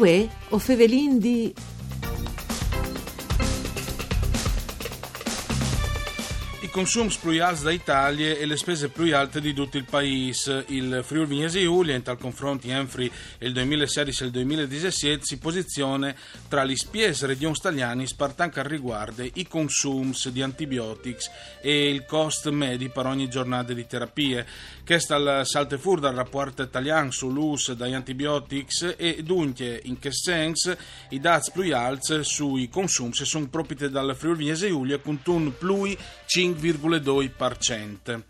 Uè, o Fevelin di... consumi più alti d'Italia e le spese più alte di tutto il paese. Il Friuli Vignesi Giulia, in tal confronto Enfri il 2016 e il 2017, si posiziona tra le spese regioni italiane spartanca riguardo i consumi di antibiotici e il cost medi per ogni giornata di terapie. Questa al salte fuori dal rapporto italiano sull'uso degli antibiotici e dunque in che senso i dati più alti sui consumi sono proprio dal Friuli Vignesi Giulia con un più 5,2%.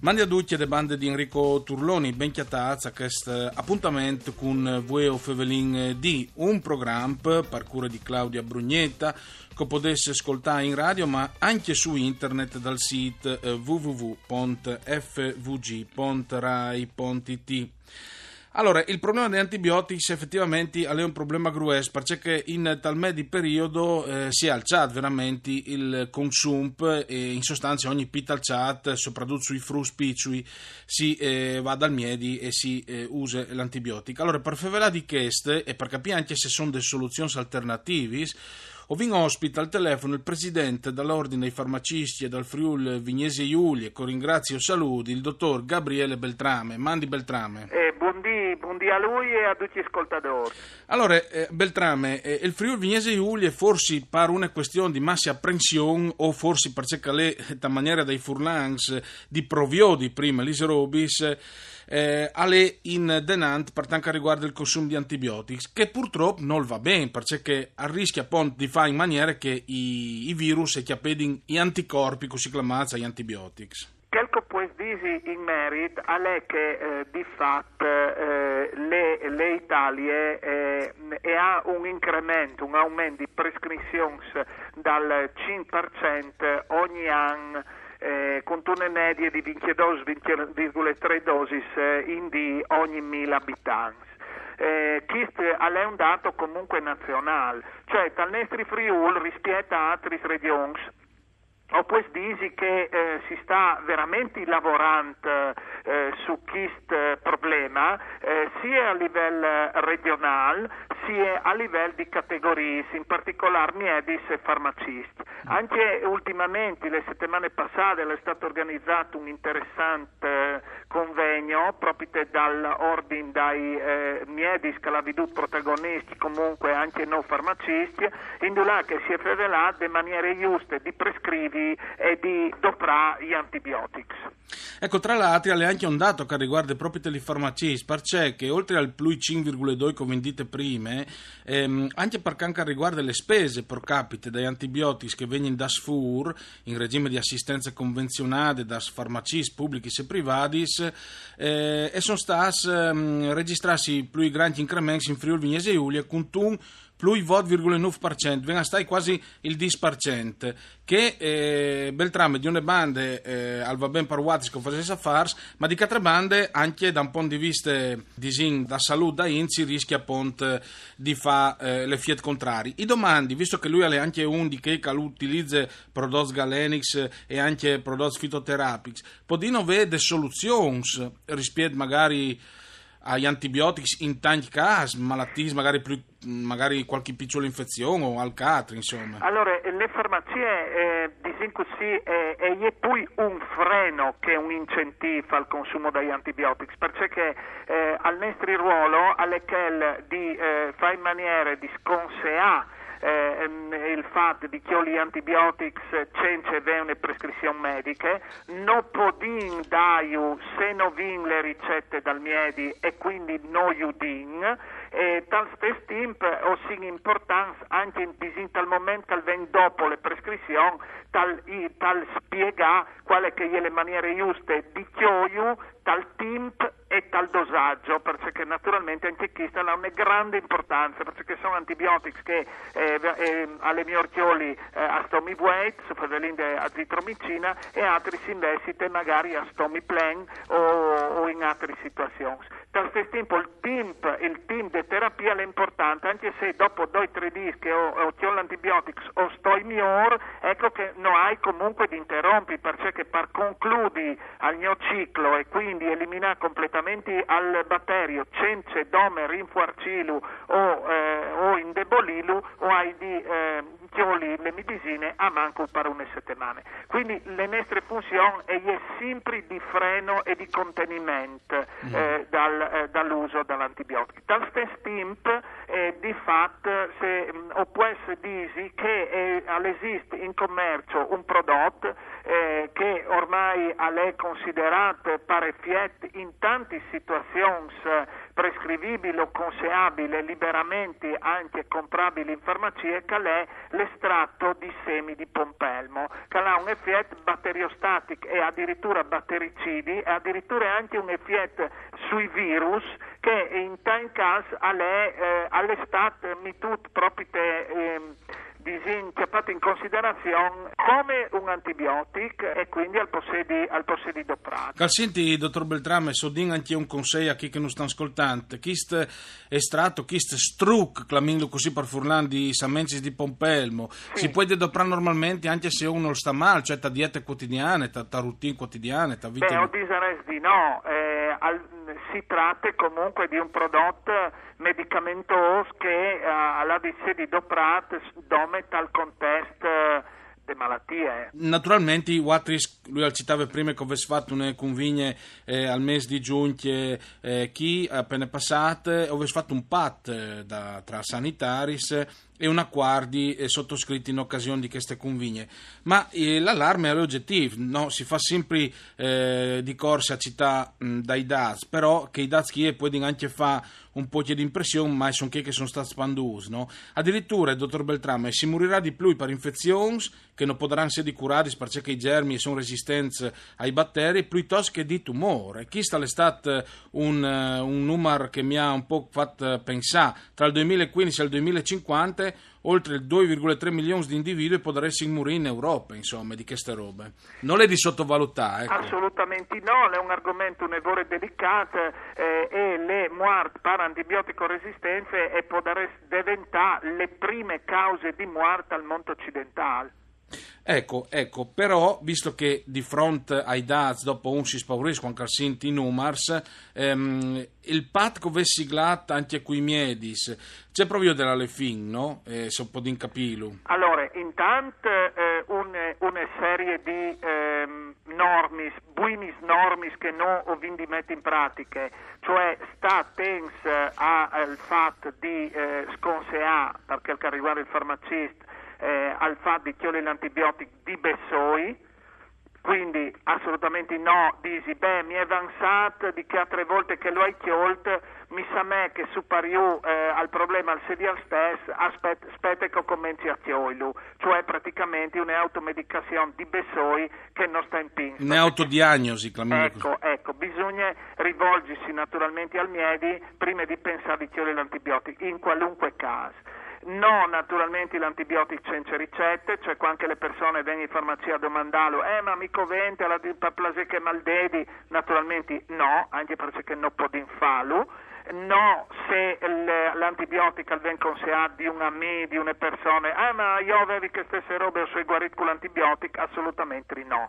Mandi a tutti le bande di Enrico Turloni, ben chiatazza questo appuntamento con Vueo Fevelin D, un programma per cura di Claudia Brugnetta che potesse ascoltare in radio ma anche su internet dal sito eh, www.fvg.rai.it. Allora, il problema degli antibiotici effettivamente è un problema grueso perché in tal di periodo eh, si è alzato veramente il consumo e in sostanza ogni pita al chat, soprattutto sui frus piccoli, si eh, va dal miedi e si eh, usa l'antibiotico. Allora, per fare di queste e per capire anche se sono delle soluzioni alternative, ho vinto ospite al telefono il presidente dell'Ordine dei farmacisti e dal Friul Vignese Iulie, con ringrazio saluti, il dottor Gabriele Beltrame. Mandi Beltrame. Eh, buondì, buondì, a lui e a tutti gli ascoltatori. Allora, eh, Beltrame, eh, il Friul Vignese Iulie forse per una questione di massa apprensione o forse per cercare la maniera dei furlans di proviodi prima, l'Iserobis, eh, alle in denant per quanto riguarda il consumo di antibiotici, che purtroppo non va bene, perché rischia appunto di fare in maniera che i, i virus e gli anticorpi, così chiamati, gli antibiotici. Quello può dire in merito è che eh, di fatto eh, le, le, Italie eh, ha un incremento, un aumento di prescrizioni dal 5% ogni anno eh, con una media di 22,3 dosi eh, in di ogni 1000 abitanti. Eh, questo è un dato comunque nazionale, cioè dal Friul rispetto a altre regioni ho poi dire che eh, si sta veramente lavorando eh, su questo problema eh, sia a livello regionale sia a livello di categorie, in particolare medici e farmacisti. Anche ultimamente, le settimane passate, è stato organizzato un interessante convegno proprio dall'ordine dai eh, medici che l'ha veduto protagonisti, comunque anche non farmacisti, in cui si è rivelato le maniere giuste di prescrivere e di doprare gli antibiotici. Ecco, tra l'altro, è anche un dato che riguarda proprio le farmacie, perché oltre al più 5,2 come vendite prime, ehm, anche per quanto riguarda le spese pro capite degli antibiotici che vengono da SFUR, in regime di assistenza convenzionale da farmacie pubbliche e private, eh, e sono stati ehm, registrati più grandi incrementi in Friuli Vignese e Giulia, con un più 8,9%, viene a stare quasi il 10%, che eh, Beltrame di una bande eh, al va ben parwati che facesse fars, ma di altre bande anche da un punto di vista disin, da salute da Inzi rischia appunto di fare eh, le fiat contrari. I domandi, visto che lui ha anche un di che utilizza prodotti galenix e anche prodotti fitoterapici, podino vede soluzioni rispetto magari agli antibiotici in tanti casi, malattie magari, più, magari qualche piccola infezione o al catri, insomma. Allora, le farmacie eh, dicono così, eh, è poi un freno che un incentivo al consumo degli antibiotici, perché eh, al nostro ruolo è quello di eh, fare in maniera di sconseare eh, ehm, il fatto di che gli antibiotici c'è una prescrizione medica, non podin daiu se non vin le ricette dal miedi e quindi non iudin, e tal stesso tempo o importanza anche in, tal momento al ven dopo le prescrizioni tal, tal spiega quale che è le maniere giuste di chioiu tal tempo e tal dosaggio, perché naturalmente questa ha una grande importanza, perché sono antibiotici che eh, eh, alle mie orchioli eh, a stomibuet, sopradellinde azitromicina e altri si investite magari a stomiplen o, o in altre situazioni. Allo stesso tempo il team, il team di terapia è importante, anche se dopo 2-3 giorni che ho, ho l'antibiotico o sto in miglior, ecco che non hai comunque di interrompi, perché per concludi al mio ciclo e quindi eliminare completamente medicamenti al batterio cence, dome, rinfuarcilu o, eh, o indebolilu o hai di eh, chioli le medicine a manco per una settimana. Quindi le nostre funzioni è sempre di freno e di contenimento mm. eh, dal, eh, dall'uso dell'antibiotico. Dal stemp eh, di fatto se mh, o può essere disi che esiste in commercio un prodotto eh, che ormai è considerato pare fiet in tante situazioni prescrivibile o consigliabile liberamente anche comprabile in farmacie che è l'estratto di semi di pompelmo che ha un effetto batteriostatico e addirittura battericidi e addirittura anche un effetto sui virus che in tal caso all'estate mi tut proprio te, eh, chiappato in considerazione come un antibiotico e quindi al possedi, al possedi doprato. Calsenti, dottor Beltrame, so din anche un consiglio a chi che non sta ascoltando. Chist estratto, chist struc, clamando così per furlan di samencis di pompelmo, sì. si può doprare normalmente anche se uno sta male, cioè ta dieta quotidiana, ta, ta routine quotidiana, ta vita... Beh, ho di no, eh, al, si tratta comunque di un prodotto medicamentoso che uh, alla di doprat domet al contesto di malattie. Naturalmente, Watris, lui al citava prima che avesse fatto una convigne eh, al mese di giugno, eh, chi appena passato, avesse fatto un pat eh, da, tra sanitaris e un accordi eh, sottoscritti in occasione di queste convigne. Ma eh, l'allarme è oggettivo, no? si fa sempre eh, di corsa a città mh, dai DAS, però che i DAS chi è poi anche fa un po' di impressione, ma sono che sono stati spandusi. No? Addirittura il dottor Beltrame si morirà di più per infezioni che non potranno essere curate perché i germi sono resistenti ai batteri, piuttosto che di tumore. Chi sta l'estate un, un numero che mi ha un po' fatto pensare, tra il 2015 e il 2050 oltre 2,3 milioni di individui potrebbero morire in Europa, insomma, di queste robe. Non è di sottovalutare. Ecco. Assolutamente no, è un argomento un'evore delicato eh, e le morti per antibiotico resistenze e potrebbero diventare le prime cause di morte al mondo occidentale. Ecco, ecco, però, visto che di fronte ai DAZ, dopo un si spauriscono anche sinti numars, ehm, il pat che siglato anche qui miedis, c'è proprio della Lefin, no? Eh, se un po' di incapilu. Allora, intanto eh, un, una serie di eh, normis, buinis normis che non ho vinto in pratica, cioè sta attens al fatto di eh, sconseà, perché riguarda il farmacista, eh, al fatto di chiole l'antibiotico di Bessoi, quindi assolutamente no, dici, beh mi è avanzato di che altre volte che lo hai chiolt, mi sa me che superiore eh, al problema al sedial stesso, aspetta, aspetta che commenzi a chioilu, cioè praticamente un'automedicazione di Bessoi che non sta in pinza. Un'autodiagnosi, Ecco, ecco, bisogna rivolgersi naturalmente al miedi prima di pensare di chiole l'antibiotico, in qualunque caso. No, naturalmente l'antibiotico senza ricette, cioè anche le persone vengono in farmacia a domandarlo, eh ma mi covente la displasia che maldedi, naturalmente no, anche perché non può farlo. No, se l'antibiotico viene consigliato di una me, di una persona, eh ma io avevi che stesse robe o sei guarito con l'antibiotico, assolutamente no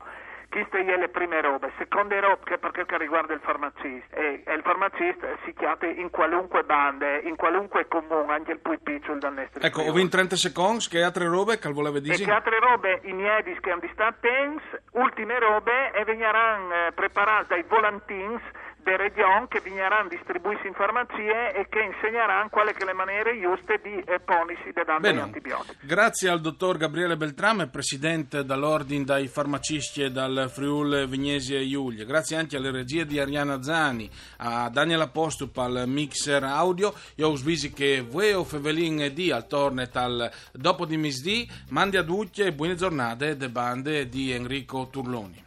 queste sono le prime robe. Seconde robe, perché riguarda il farmacista, e, e il farmacista si chiama in qualunque banda, in qualunque comune, anche il più piccolo del nostro Ecco, ho in 30 secondi, che altre robe che voleva dire? E che altre robe, i miei che hanno di ultime robe, e veniranno eh, preparate dai volantins de region che vigneranno distribuiti in farmacie e che insegneranno quali sono le maniere giuste di eh, ponisi da dare antibiotici. Grazie al dottor Gabriele Beltrame, presidente dall'Ordine dai farmacisti e dal Friul Vignesi e Giulia. Grazie anche alle regie di Ariana Zani, a Daniel Apostup al mixer audio. Io svisi che voi o Fevelin e di al tornet al dopo di misdì. Mandi a tutti e buone giornate de bande di Enrico Turloni.